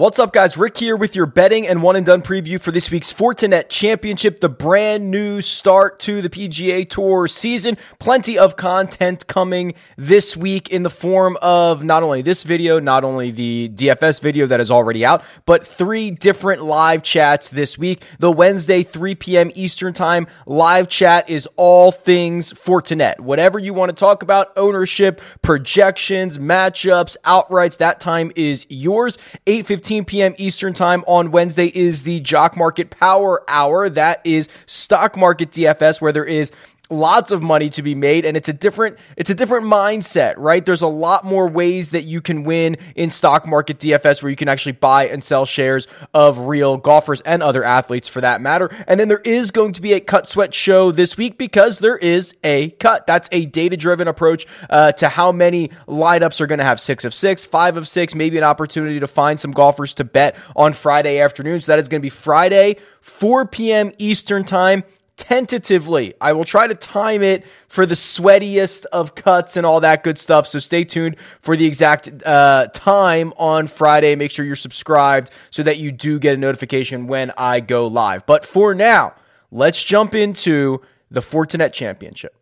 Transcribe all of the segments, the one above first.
What's up, guys? Rick here with your betting and one and done preview for this week's Fortinet Championship, the brand new start to the PGA Tour season. Plenty of content coming this week in the form of not only this video, not only the DFS video that is already out, but three different live chats this week. The Wednesday, 3 p.m. Eastern Time live chat is all things Fortinet. Whatever you want to talk about, ownership, projections, matchups, outrights, that time is yours. 8 15 p.m. Eastern Time on Wednesday is the Jock Market Power Hour. That is stock market DFS, where there is lots of money to be made and it's a different it's a different mindset right? There's a lot more ways that you can win in stock market DFS where you can actually buy and sell shares of real golfers and other athletes for that matter. And then there is going to be a cut sweat show this week because there is a cut. That's a data driven approach uh, to how many lineups are going to have six of six five of six maybe an opportunity to find some golfers to bet on Friday afternoon. So that is going to be Friday 4 p.m. Eastern time tentatively. I will try to time it for the sweatiest of cuts and all that good stuff. So stay tuned for the exact uh, time on Friday. Make sure you're subscribed so that you do get a notification when I go live. But for now, let's jump into the Fortinet Championship.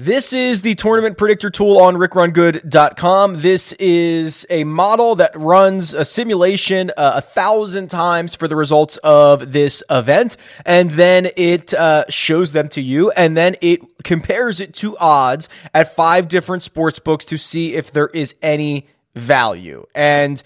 This is the tournament predictor tool on rickrungood.com. This is a model that runs a simulation uh, a thousand times for the results of this event, and then it uh, shows them to you, and then it compares it to odds at five different sports books to see if there is any value. And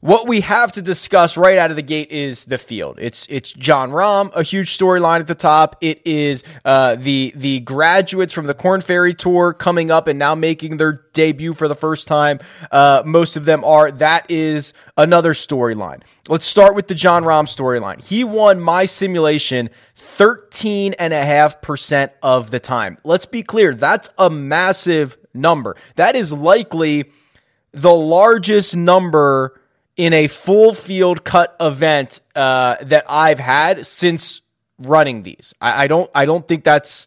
what we have to discuss right out of the gate is the field. It's it's Jon Rahm, a huge storyline at the top. It is uh, the the graduates from the Corn Ferry Tour coming up and now making their debut for the first time. Uh, most of them are. That is another storyline. Let's start with the Jon Rahm storyline. He won my simulation 13.5% of the time. Let's be clear, that's a massive number. That is likely the largest number in a full field cut event uh, that I've had since running these. I, I, don't I don't think that's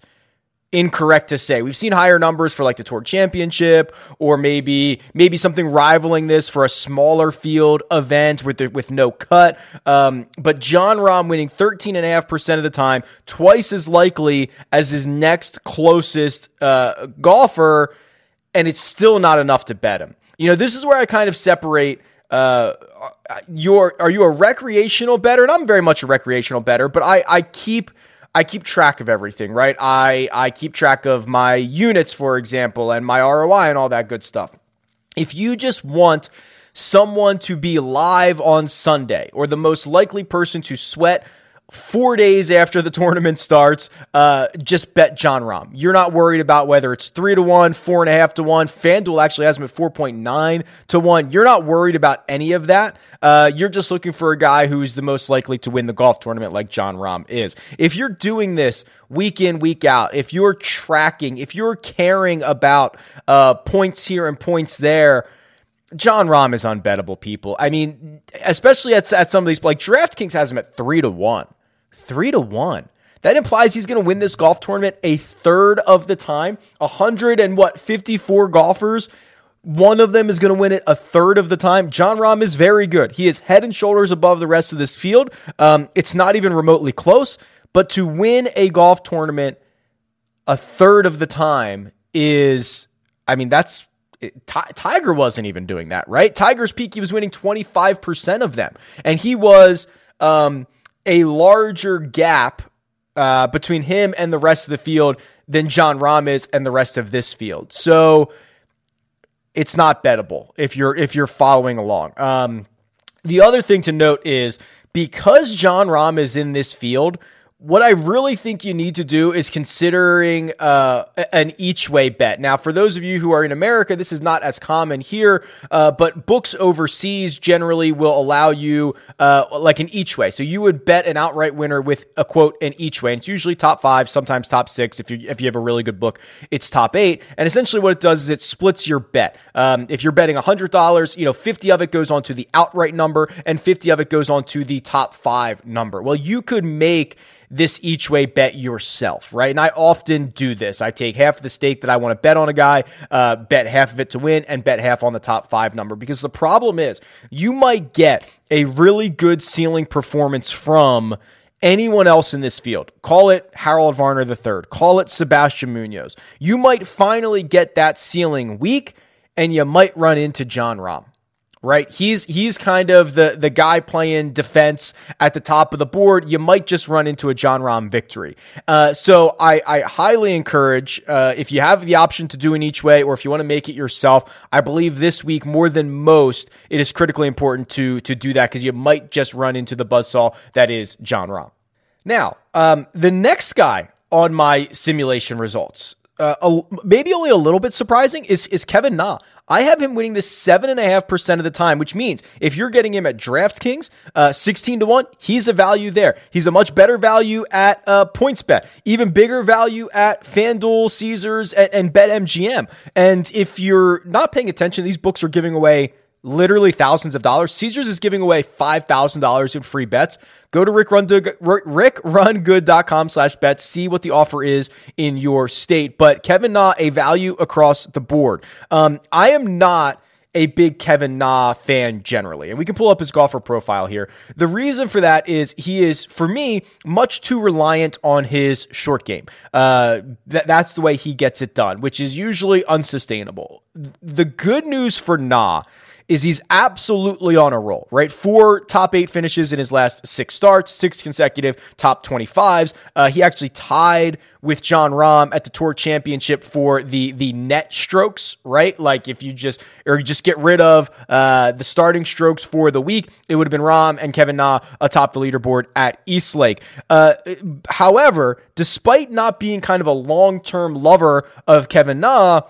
incorrect to say. We've seen higher numbers for like the Tour Championship or maybe maybe something rivaling this for a smaller field event with the, with no cut. Um, but Jon Rahm winning 13.5% of the time, twice as likely as his next closest uh, golfer, and it's still not enough to bet him. You know, this is where I kind of separate – uh, you're are you a recreational bettor? And I'm very much a recreational bettor, but I I keep I keep track of everything, right? I I keep track of my units, for example, and my ROI and all that good stuff. If you just want someone to be live on Sunday or the most likely person to sweat four days after the tournament starts, uh, just bet Jon Rahm. You're not worried about whether it's three to one, four and a half to one. FanDuel actually has him at 4.9 to one. You're not worried about any of that. Uh, you're just looking for a guy who's the most likely to win the golf tournament like Jon Rahm is. If you're doing this week in, week out, if you're tracking, if you're caring about uh, points here and points there, Jon Rahm is unbettable, people. I mean, especially at, at some of these, like DraftKings has him at three to one. Three to one. That implies he's going to win this golf tournament a third of the time. A hundred and what, 54 golfers. One of them is going to win it a third of the time. Jon Rahm is very good. He is head and shoulders above the rest of this field. Um, it's not even remotely close. But to win a golf tournament a third of the time is, I mean, that's Tiger wasn't even doing that, right? Tiger's peak, he was winning 25% of them. And he was um, a larger gap uh, between him and the rest of the field than Jon Rahm is and the rest of this field. So it's not bettable if you're if you're following along. Um, the other thing to note is because Jon Rahm is in this field, what I really think you need to do is considering uh, an each way bet. Now, for those of you who are in America, this is not as common here, uh, but books overseas generally will allow you uh, like an each way. So you would bet an outright winner with a quote an each way, and it's usually top five, sometimes top six. If you if you have a really good book, it's top eight. And essentially, what it does is it splits your bet. Um, if you're betting hundred dollars, you know fifty of it goes on to the outright number, and fifty of it goes on to the top five number. Well, you could make this each way bet yourself, right? And I often do this. I take half the stake that I want to bet on a guy, uh, bet half of it to win, and bet half on the top five number. Because the problem is, you might get a really good ceiling performance from anyone else in this field. Call it Harold Varner III, call it Sebastian Munoz. You might finally get that ceiling weak and you might run into Jon Rahm. Right? He's he's kind of the the guy playing defense at the top of the board. You might just run into a Jon Rahm victory. Uh, so I, I highly encourage uh, if you have the option to do an each way or if you want to make it yourself, I believe this week more than most, it is critically important to to do that because you might just run into the buzzsaw that is Jon Rahm. Now, um, the next guy on my simulation results, uh, a, maybe only a little bit surprising, is is Kevin Na. I have him winning this seven and a half percent of the time, which means if you're getting him at DraftKings, uh, sixteen to one, he's a value there. He's a much better value at uh, PointsBet, even bigger value at FanDuel, Caesars, and, and BetMGM. And if you're not paying attention, these books are giving away literally thousands of dollars. Caesars is giving away $5,000 in free bets. Go to rickrungood.com slash bets. See what the offer is in your state. But Kevin Na, a value across the board. Um, I am not a big Kevin Na fan generally. And we can pull up his golfer profile here. The reason for that is he is, for me, much too reliant on his short game. Uh, th- that's the way he gets it done, which is usually unsustainable. The good news for Na is he's absolutely on a roll, right? Four top eight finishes in his last six starts, six consecutive top 25s. Uh, he actually tied with Jon Rahm at the Tour Championship for the the net strokes, right? Like if you just or you just get rid of uh, the starting strokes for the week, it would have been Rahm and Kevin Na atop the leaderboard at East Lake. Uh, however, despite not being kind of a long term lover of Kevin Na,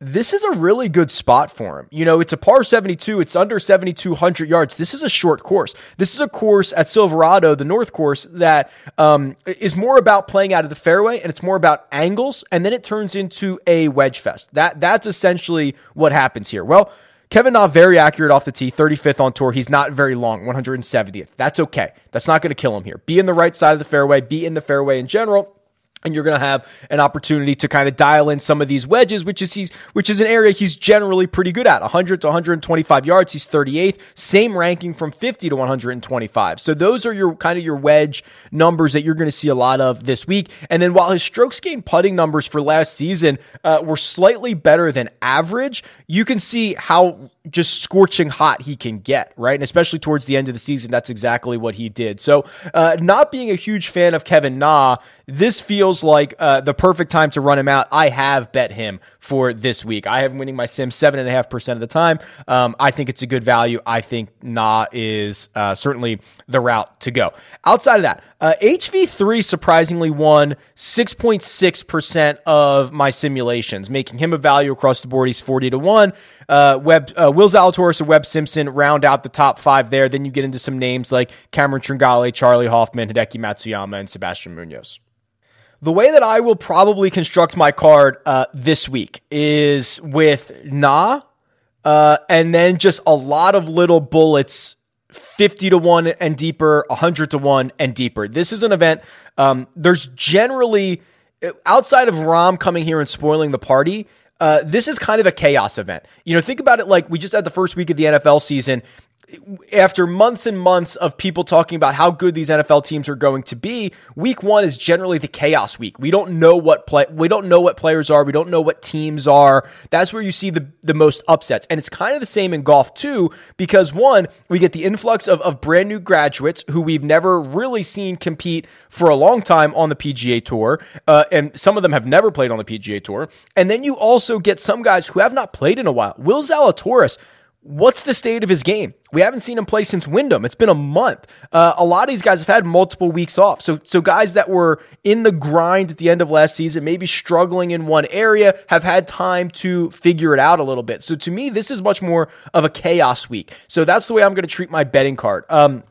this is a really good spot for him. You know, it's a par 72, it's under 7,200 yards. This is a short course. This is a course at Silverado, the North Course, that um, is more about playing out of the fairway and it's more about angles, and then it turns into a wedge fest. That That's essentially what happens here. Well, Kevin not very accurate off the tee, 35th on tour. He's not very long, 170th. That's okay. That's not going to kill him here. Be in the right side of the fairway, be in the fairway in general and you're going to have an opportunity to kind of dial in some of these wedges, which is he's which is an area he's generally pretty good at. 100 to 125 yards, he's 38th, same ranking from 50 to 125. So those are your kind of your wedge numbers that you're going to see a lot of this week. And then while his strokes gained putting numbers for last season uh, were slightly better than average, you can see how just scorching hot he can get, right? And especially towards the end of the season, that's exactly what he did. So, uh, not being a huge fan of Kevin Na, this feels like uh, the perfect time to run him out. I have bet him for this week. I have winning my sim seven and a half percent of the time. Um, I think it's a good value. I think Na is uh, certainly the route to go. Outside of that, uh, HV3 surprisingly won 6.6% of my simulations, making him a value across the board. He's 40 to 1. Uh, Webb, uh, Will Zalatoris and Webb Simpson round out the top five there. Then you get into some names like Cameron Tringale, Charley Hoffman, Hideki Matsuyama, and Sebastian Munoz. The way that I will probably construct my card uh, this week is with Na, uh, and then just a lot of little bullets 50 to 1 and deeper, 100 to 1 and deeper. This is an event. Um, there's generally, outside of Rahm coming here and spoiling the party, uh, this is kind of a chaos event. You know, think about it like we just had the first week of the NFL season after months and months of people talking about how good these NFL teams are going to be, week 1 is generally the chaos week. We don't know what play we don't know what players are, we don't know what teams are. That's where you see the the most upsets. And it's kind of the same in golf too because one, we get the influx of of brand new graduates who we've never really seen compete for a long time on the PGA Tour, uh, and some of them have never played on the PGA Tour. And then you also get some guys who have not played in a while. Will Zalatoris What's the state of his game? We haven't seen him play since Wyndham. It's been a month. Uh, a lot of these guys have had multiple weeks off. So, so guys that were in the grind at the end of last season, maybe struggling in one area, have had time to figure it out a little bit. So, to me, this is much more of a chaos week. So that's the way I'm going to treat my betting card. Um,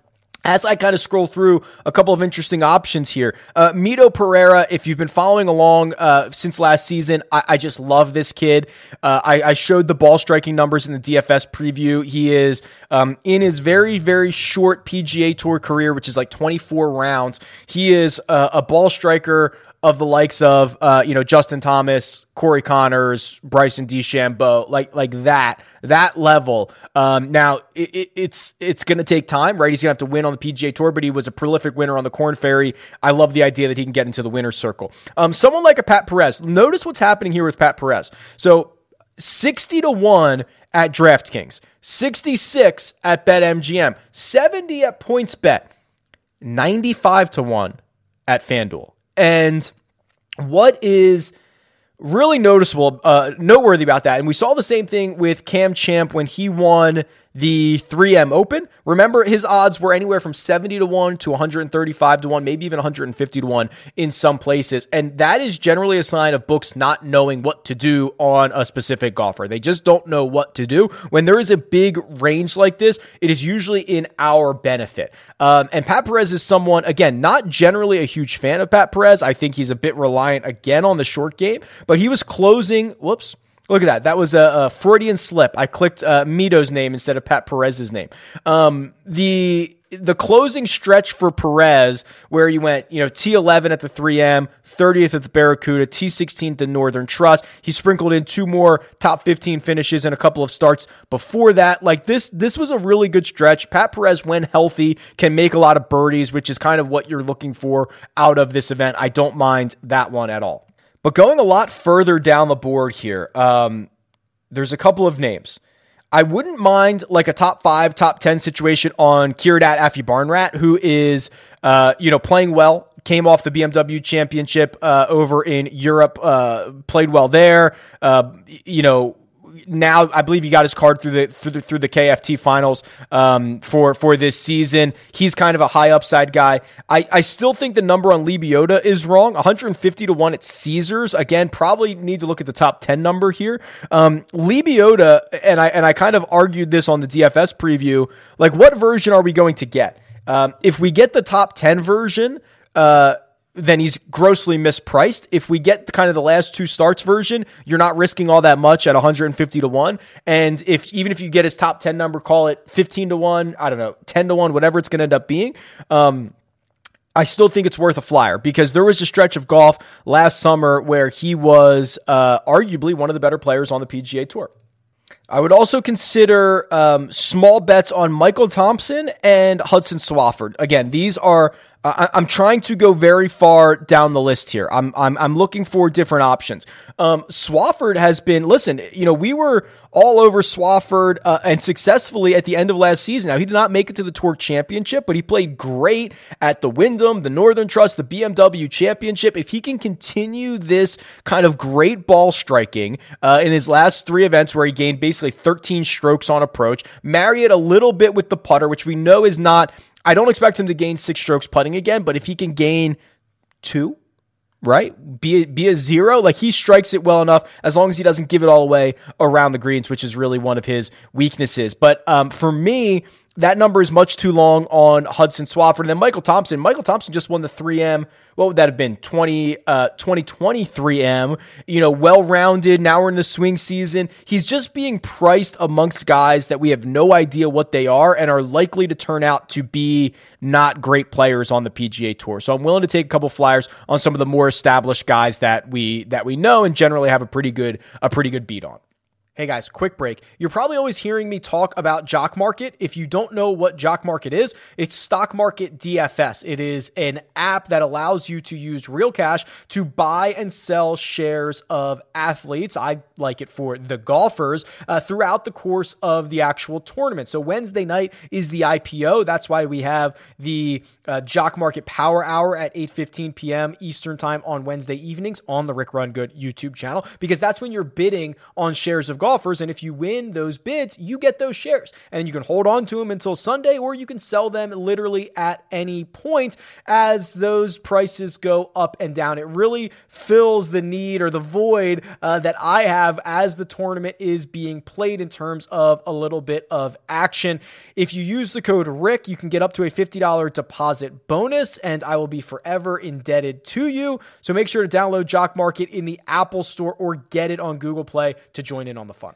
as I kind of scroll through a couple of interesting options here, uh, Mito Pereira, if you've been following along uh, since last season, I, I, just love this kid. Uh, I, I, showed the ball striking numbers in the DFS preview. He is um, in his very, very short PGA Tour career, which is like 24 rounds. He is a, a ball striker of the likes of uh, you know Justin Thomas, Corey Conners, Bryson DeChambeau, like like that that level. Um, now it, it, it's it's going to take time, right? He's going to have to win on the PGA Tour, but he was a prolific winner on the Corn Ferry. I love the idea that he can get into the winner's circle. Um, someone like a Pat Perez. Notice what's happening here with Pat Perez. So sixty to one at DraftKings, sixty six at BetMGM, seventy at PointsBet, ninety five to one at FanDuel. And what is really noticeable, uh, noteworthy about that, and we saw the same thing with Cam Champ when he won the 3M Open. Remember, his odds were anywhere from 70 to 1 to 135 to 1, maybe even 150 to 1 in some places. And that is generally a sign of books not knowing what to do on a specific golfer. They just don't know what to do. When there is a big range like this, it is usually in our benefit. Um, and Pat Perez is someone, again, not generally a huge fan of Pat Perez. I think he's a bit reliant again on the short game, but he was closing, whoops Look at that. That was a, a Freudian slip. I clicked uh, Mito's name instead of Pat Perez's name. Um, the the closing stretch for Perez, where you went, you know, T11 at the 3M, 30th at the Barracuda, T16 the Northern Trust. He sprinkled in two more top 15 finishes and a couple of starts before that. Like this, this was a really good stretch. Pat Perez, when healthy, can make a lot of birdies, which is kind of what you're looking for out of this event. I don't mind that one at all. But going a lot further down the board here, um, there's a couple of names. I wouldn't mind like a top five, top 10 situation on Kiradech Aphibarnrat, who is, uh, you know, playing well, came off the BMW championship, uh, over in Europe, uh, played well there, uh, you know, now I believe he got his card through the through the, through the KFT finals um, for for this season. He's kind of a high upside guy. I, I still think the number on Lebioda is wrong. 150 to one at Caesars. Again, probably need to look at the top 10 number here. Um, Lebioda, and I and I kind of argued this on the DFS preview. Like, what version are we going to get? Um, if we get the top 10 version. Uh, then he's grossly mispriced. If we get kind of the last two starts version, you're not risking all that much at 150 to 1. And if even if you get his top 10 number, call it 15 to 1, I don't know, 10 to 1, whatever it's going to end up being, um, I still think it's worth a flyer because there was a stretch of golf last summer where he was uh, arguably one of the better players on the PGA Tour. I would also consider um, small bets on Michael Thompson and Hudson Swafford. Again, these are I, am trying to go very far down the list here. I'm I'm, I'm looking for different options. Um, Swafford has been listen. You know, we were all over Swafford uh, and successfully at the end of last season. Now he did not make it to the Tour Championship, but he played great at the Wyndham, the Northern Trust, the BMW Championship. If he can continue this kind of great ball striking uh, in his last three events, where he gained basically 13 strokes on approach, marry it a little bit with the putter, which we know is not I don't expect him to gain six strokes putting again, but if he can gain two, right? Be a, be a zero. Like he strikes it well enough as long as he doesn't give it all away around the greens, which is really one of his weaknesses. But um, for me, that number is much too long on Hudson Swafford. And then Michael Thompson. Michael Thompson just won the 3M. What would that have been? 20, uh, 2020 3M. You know, well rounded. Now we're in the swing season. He's just being priced amongst guys that we have no idea what they are and are likely to turn out to be not great players on the PGA Tour. So I'm willing to take a couple flyers on some of the more established guys that we that we know and generally have a pretty good a pretty good beat on. Hey guys, quick break. You're probably always hearing me talk about Jock Market. If you don't know what Jock Market is, it's Stock Market DFS. It is an app that allows you to use real cash to buy and sell shares of athletes. I like it for the golfers uh, throughout the course of the actual tournament. So Wednesday night is the IPO. That's why we have the uh, Jock Market Power Hour at 8:15 p.m. Eastern Time on Wednesday evenings on the Rick Run Good YouTube channel because that's when you're bidding on shares of golf offers. And if you win those bids, you get those shares and you can hold on to them until Sunday or you can sell them literally at any point as those prices go up and down. It really fills the need or the void uh, that I have as the tournament is being played in terms of a little bit of action. If you use the code RICK, you can get up to a $50 deposit bonus, and I will be forever indebted to you. So make sure to download Jock Market in the Apple Store or get it on Google Play to join in on the fun.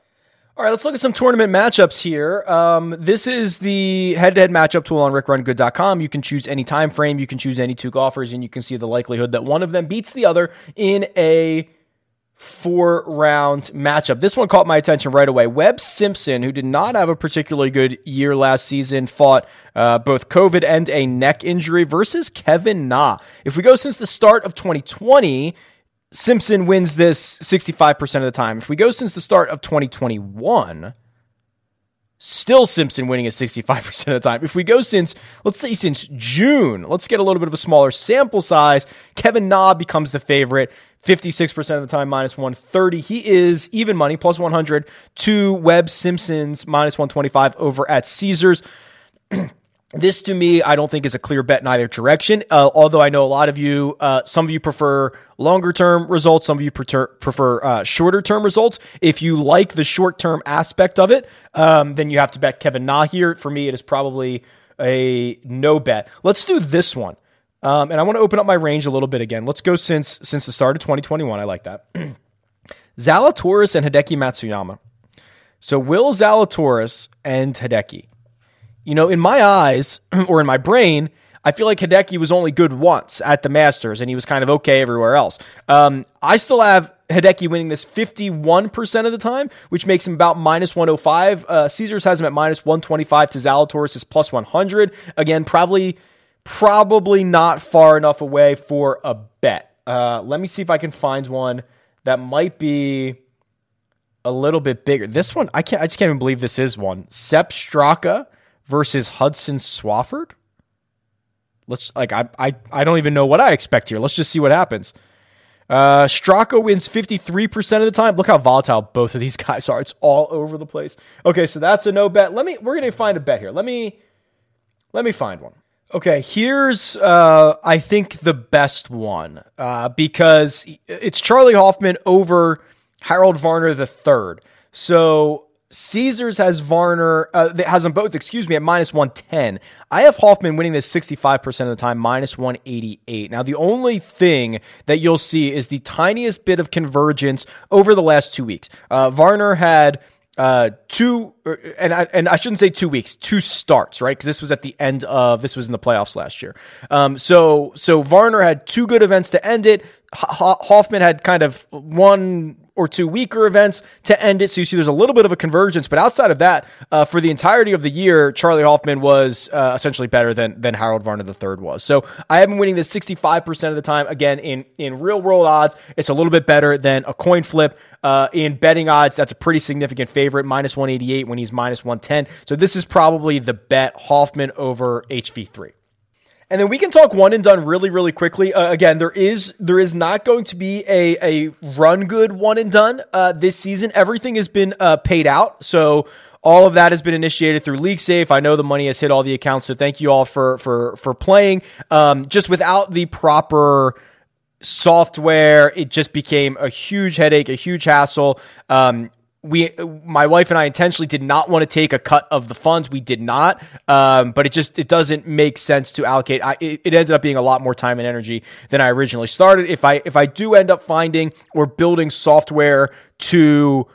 All right, let's look at some tournament matchups here. Um, this is the head-to-head matchup tool on rickrungood.com. You can choose any time frame, you can choose any two golfers, and you can see the likelihood that one of them beats the other in a four round matchup. This one caught my attention right away. Webb Simpson, who did not have a particularly good year last season, fought uh, both COVID and a neck injury versus Kevin Na. If we go since the start of 2020, Simpson wins this 65% of the time. If we go since the start of 2021, still Simpson winning at 65% of the time. If we go since, let's say since June, let's get a little bit of a smaller sample size. Kevin Na becomes the favorite. 56% of the time, minus 130. He is even money, plus 100 to Webb Simpson's minus 125 over at Caesars. this to me, I don't think is a clear bet in either direction. Uh, although I know a lot of you, uh, some of you prefer longer term results, some of you prefer, uh, shorter term results. If you like the short term aspect of it, um, then you have to bet Kevin Na here. For me, it is probably a no bet. Let's do this one. Um, and I want to open up my range a little bit again. Let's go since since the start of 2021. I like that. Zalatoris and Hideki Matsuyama. So Will Zalatoris and Hideki. You know, in my eyes or in my brain, I feel like Hideki was only good once at the Masters, and he was kind of okay everywhere else. Um, I still have Hideki winning this 51% of the time, which makes him about minus 105. Uh, Caesars has him at minus 125 to Zalatoris is plus 100. Again, probably probably not far enough away for a bet. Uh, let me see if I can find one that might be a little bit bigger. This one, I can't. I just can't even believe this is one. Sepp Straka versus Hudson Swafford. Let's like I I I don't even know what I expect here. Let's just see what happens. Uh, Straka wins 53% of the time. Look how volatile both of these guys are. It's all over the place. Okay, so that's a no bet. Let me we're going to find a bet here. Let me let me find one. Okay, here's uh, I think the best one uh, because it's Charley Hoffman over Harold Varner the 3rd. So Caesars has Varner uh, has them both. Excuse me at minus one ten. I have Hoffman winning this sixty five percent of the time, minus one eighty eight. Now the only thing that you'll see is the tiniest bit of convergence over the last two weeks. Uh, Varner had uh, two, and I, and I shouldn't say two weeks, two starts, right? Because this was at the end of this was in the playoffs last year. Um, so so Varner had two good events to end it. Hoffman had kind of one or two weaker events to end it. So you see there's a little bit of a convergence, but outside of that, uh, for the entirety of the year, Charley Hoffman was uh, essentially better than than Harold Varner III was. So I have been winning this 65% of the time. Again, in in real world odds, it's a little bit better than a coin flip. Uh, in betting odds, that's a pretty significant favorite, minus 188 when he's minus 110. So this is probably the bet Hoffman over HV3. And then we can talk one and done really, really quickly. Uh, again, there is there is not going to be a a run good one and done uh, this season. Everything has been uh, paid out, so all of that has been initiated through LeagueSafe. I know the money has hit all the accounts, so thank you all for for for playing. Um, just without the proper software, it just became a huge headache, a huge hassle. Um, we my wife and I intentionally did not want to take a cut of the funds. We did not, um, but it just it doesn't make sense to allocate. I, it, it, ended up being a lot more time and energy than I originally started. If I if I do end up finding or building software to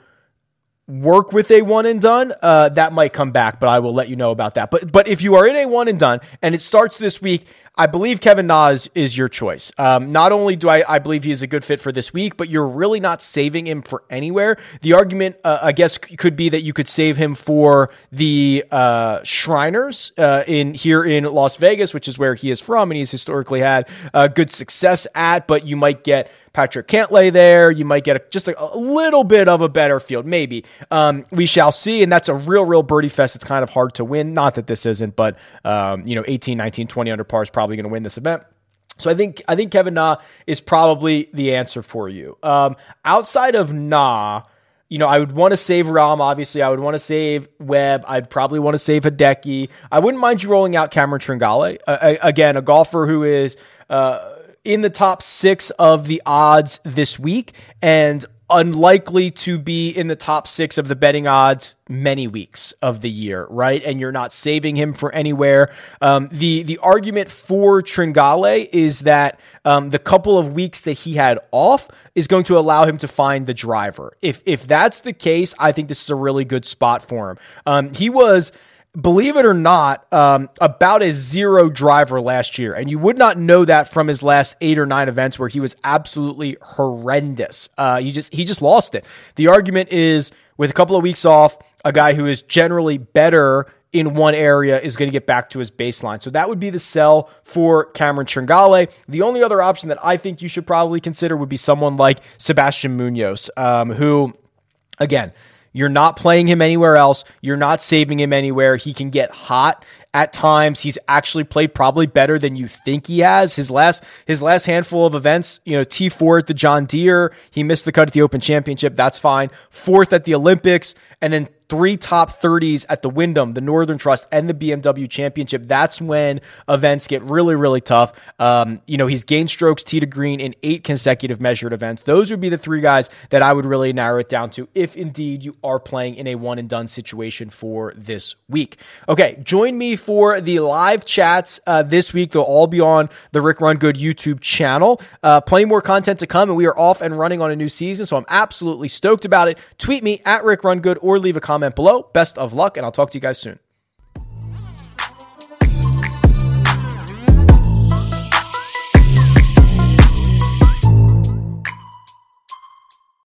work with a one and done, uh, that might come back, but I will let you know about that. But but if you are in a one and done and it starts this week, I believe Kevin Na's is your choice. Um, not only do I, I believe he's a good fit for this week, but you're really not saving him for anywhere. The argument, uh, I guess, could be that you could save him for the uh, Shriners uh, in here in Las Vegas, which is where he is from, and he's historically had uh, good success at. But you might get Patrick Cantlay there. You might get a, just a, a, little bit of a better field, maybe. Um, we shall see. And that's a real, real birdie fest. It's kind of hard to win. Not that this isn't, but, um, you know, 18, 19, 20 under par is probably going to win this event. So I think I think Kevin Na is probably the answer for you. Um, outside of Na, you know, I would want to save Rahm, obviously. I would want to save Webb. I'd probably want to save Hideki. I wouldn't mind you rolling out Cameron Tringale. Uh, again, a golfer who is uh, in the top six of the odds this week and unlikely to be in the top six of the betting odds many weeks of the year, right? And you're not saving him for anywhere. Um, the the argument for Tringale is that um, the couple of weeks that he had off is going to allow him to find the driver. If if that's the case, I think this is a really good spot for him. Um, he was believe it or not, um, about a zero driver last year. And you would not know that from his last eight or nine events where he was absolutely horrendous. Uh, he just he just lost it. The argument is with a couple of weeks off, a guy who is generally better in one area is going to get back to his baseline. So that would be the sell for Cameron Tringale. The only other option that I think you should probably consider would be someone like Sebastian Munoz, um, who, again, you're not playing him anywhere else. You're not saving him anywhere. He can get hot at times. He's actually played probably better than you think he has. His last his last handful of events, you know, T4 at the John Deere, he missed the cut at the Open Championship. That's fine. Fourth at the Olympics, and then three top 30s at the Wyndham, the Northern Trust, and the BMW Championship. That's when events get really, really tough. Um, you know, he's gained strokes tee to green in eight consecutive measured events. Those would be the three guys that I would really narrow it down to if indeed you are playing in a one and done situation for this week. Okay, join me for the live chats uh, this week. They'll all be on the Rick Run Good YouTube channel. Uh, plenty more content to come, and we are off and running on a new season, so I'm absolutely stoked about it. Tweet me at Rick Run Good or leave a comment below. Best of luck, and I'll talk to you guys soon.